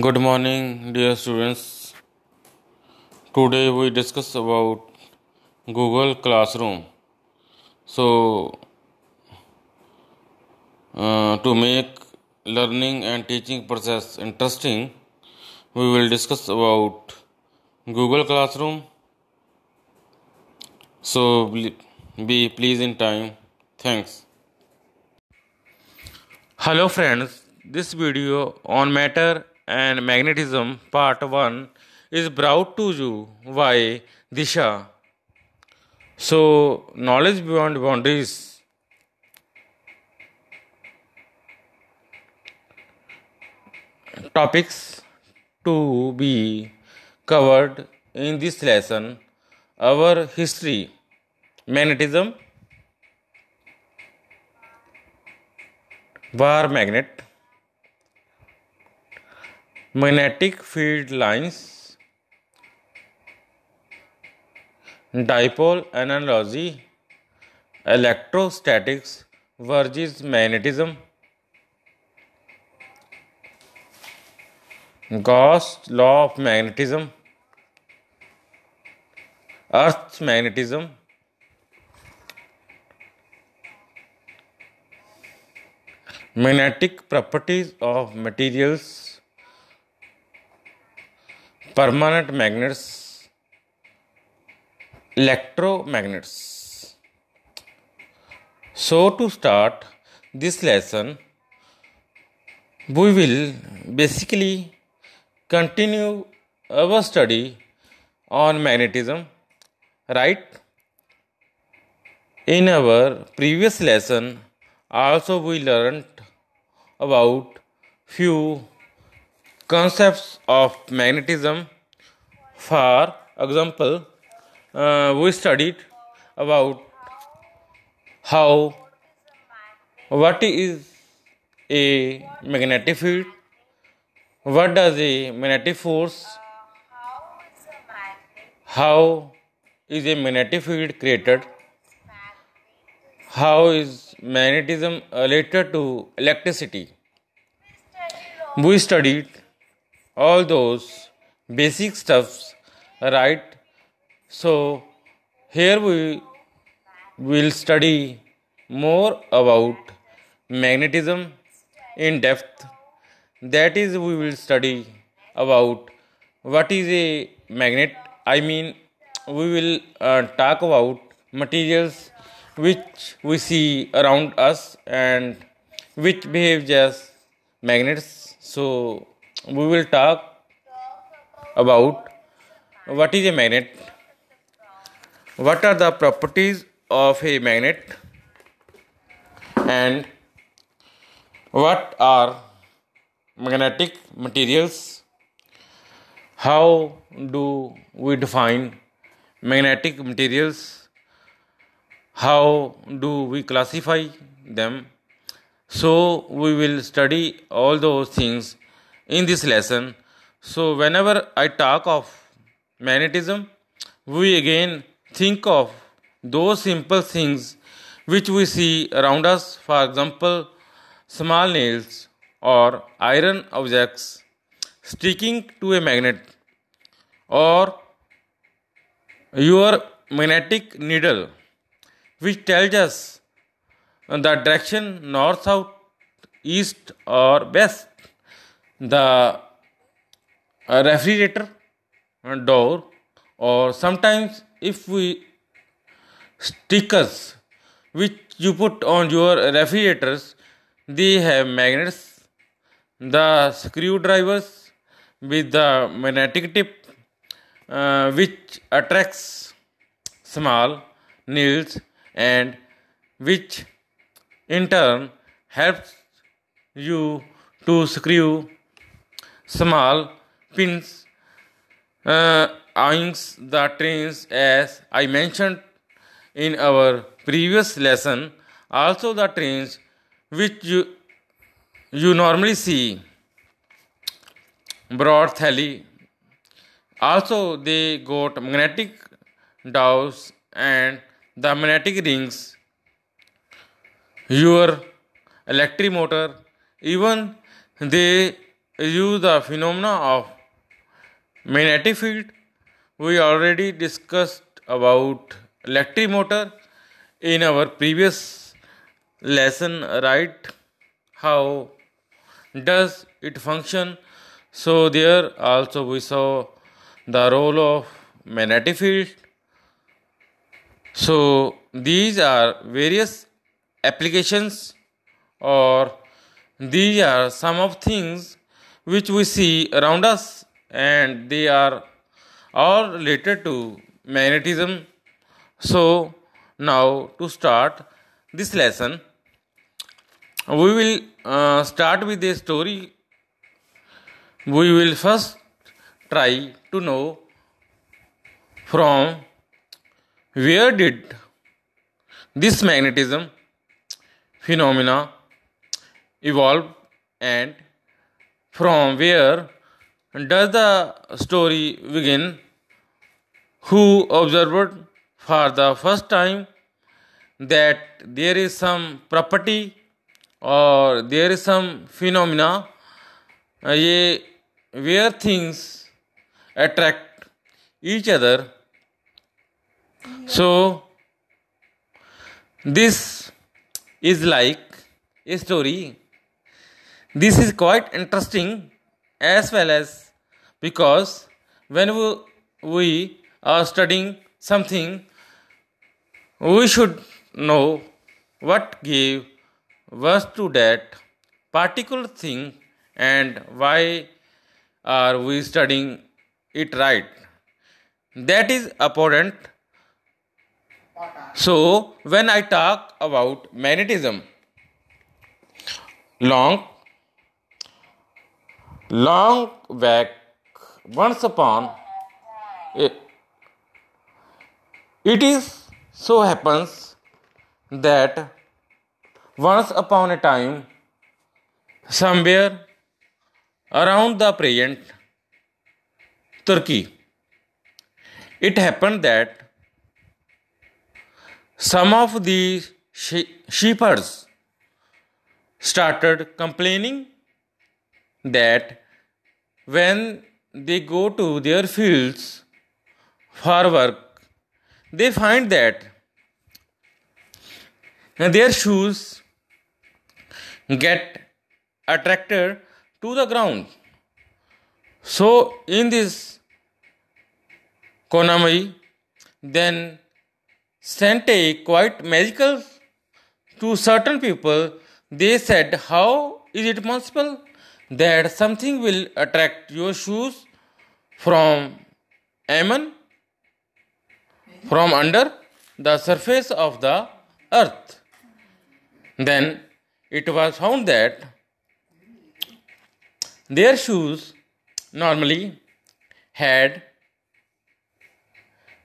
Good morning, dear students. Today we discuss about Google Classroom. So, uh, to make learning and teaching process interesting, we will discuss about Google Classroom. So, be please in time. Thanks. Hello, friends. This video on matter and Magnetism Part 1 is brought to you by Disha. So, knowledge beyond boundaries. Topics to be covered in this lesson our history, magnetism, bar magnet magnetic field lines, dipole analogy, electrostatics versus magnetism, Gauss law of magnetism, Earth's magnetism, magnetic properties of materials permanent magnets electromagnets. So to start this lesson we will basically continue our study on magnetism right? In our previous lesson also we learned about few concepts of magnetism. For example, uh, we studied about how what is a magnetic field, what does a magnetic force, how is a magnetic field created, how is magnetism related to electricity. We studied all those basic stuffs right? So here we will study more about magnetism in depth. That is we will study about what is a magnet. I mean we will uh, talk about materials which we see around us and which behave as magnets. So we will talk about what is a magnet, what are the properties of a magnet, and what are magnetic materials, how do we define magnetic materials, how do we classify them. So, we will study all those things in this lesson. So, whenever I talk of magnetism, we again think of those simple things which we see around us, for example, small nails or iron objects sticking to a magnet, or your magnetic needle, which tells us the direction north, south, east, or west the refrigerator door or sometimes if we stickers which you put on your refrigerators they have magnets the screwdrivers with the magnetic tip uh, which attracts small nails and which in turn helps you to screw small pins uh, the trains as I mentioned in our previous lesson. Also the trains which you you normally see broad thali. Also they got magnetic dowels and the magnetic rings. Your electric motor even they use the phenomena of magnetic field. We already discussed about electric motor in our previous lesson, right? How does it function? So there also we saw the role of magnetic field. So these are various applications or these are some of things which we see around us and they are all related to magnetism. So now to start this lesson we will uh, start with a story we will first try to know from where did this magnetism phenomena evolve and from where does the story begin who observed for the first time that there is some property or there is some phenomena uh, where things attract each other. So, this is like a story. This is quite interesting as well as because when we, are studying something, we should know what gave birth to that particular thing and why are we studying it right. That is important. So when i talk about magnetism long long back once upon it, it is so happens that once upon a time somewhere around the present Turkey. It happened that some of the shepherds started complaining that when they go to their fields for work, they find that their shoes get attracted to the ground. So, in this Konami then sent a quite magical to certain people. They said, How is it possible that something will attract your shoes from Ammon, from under the surface of the earth? Then it was found that their shoes normally had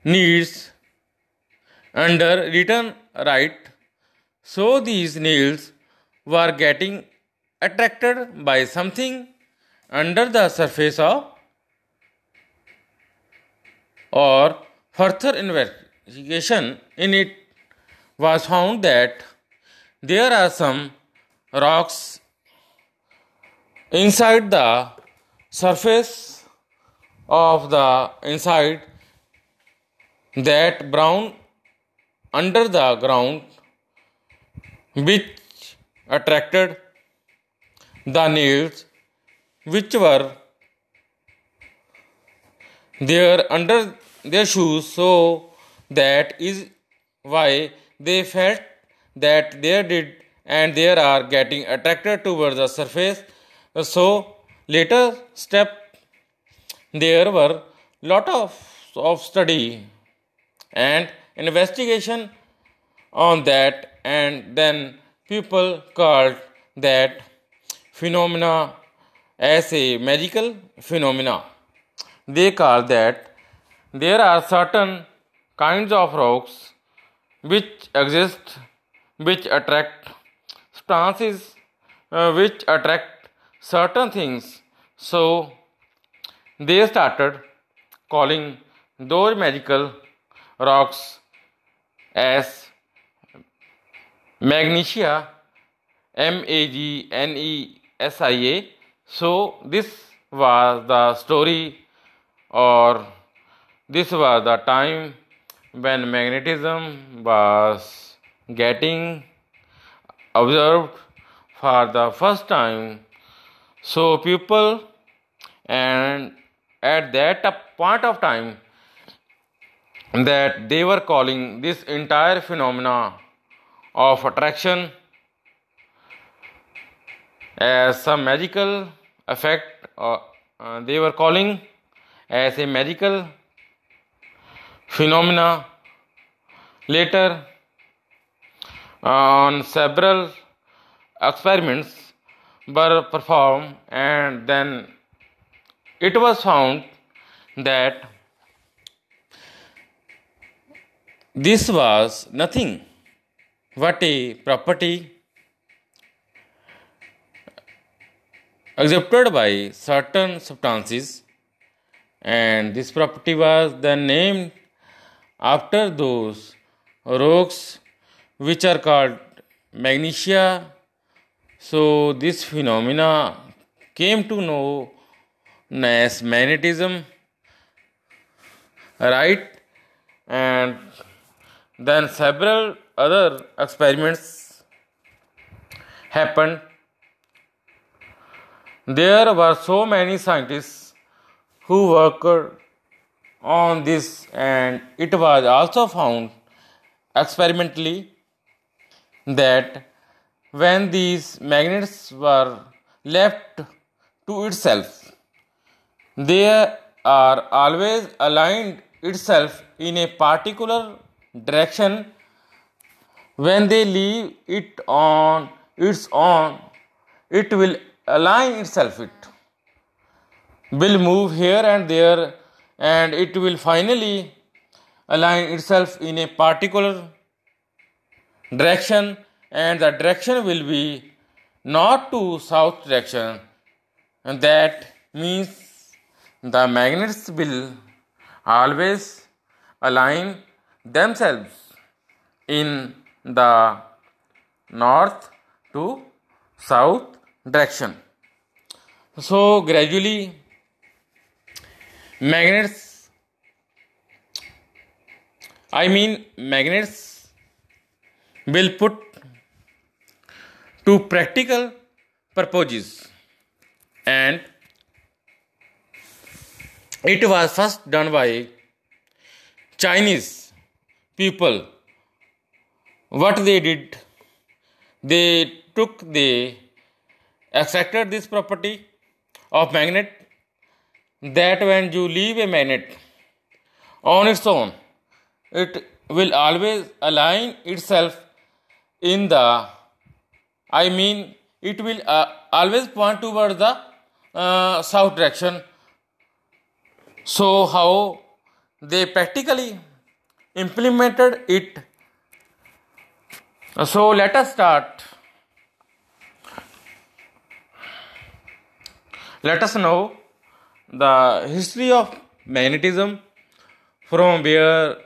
needs under written right, so these nails were getting attracted by something under the surface of or further investigation in it was found that there are some rocks inside the surface of the inside that brown under the ground which attracted the nails which were there under their shoes so that is why they felt that they did and they are getting attracted towards the surface. So later step there were lot of of study and investigation on that and then people called that phenomena as a magical phenomena they call that there are certain kinds of rocks which exist which attract substances uh, which attract certain things. So they started calling those magical rocks as magnesia, M A G N E S I A. So, this was the story, or this was the time when magnetism was getting observed for the first time. So, people and at that point of time that they were calling this entire phenomena of attraction as some magical effect uh, uh, they were calling as a magical phenomena. Later on several experiments were performed and then it was found that this was nothing but a property exhibited by certain substances and this property was then named after those rocks which are called magnesia. So this phenomena came to know as magnetism right? And then several other experiments happened there were so many scientists who worked on this, and it was also found experimentally that when these magnets were left to itself, they are always aligned itself in a particular direction. When they leave it on its own it will align itself it. Will move here and there and it will finally align itself in a particular direction and the direction will be north to south direction. And that means the magnets will always align themselves in the north to south direction. So, gradually, magnets, I mean, magnets will put to practical purposes and it was first done by Chinese people. What they did, they took the extracted this property of magnet that when you leave a magnet on its own it will always align itself in the i mean it will uh, always point towards the uh, south direction. So how they practically implemented it. So let us start let us know the history of magnetism from where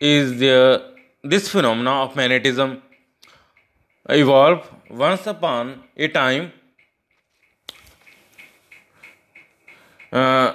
is the this phenomena of magnetism evolved once upon a time. Uh,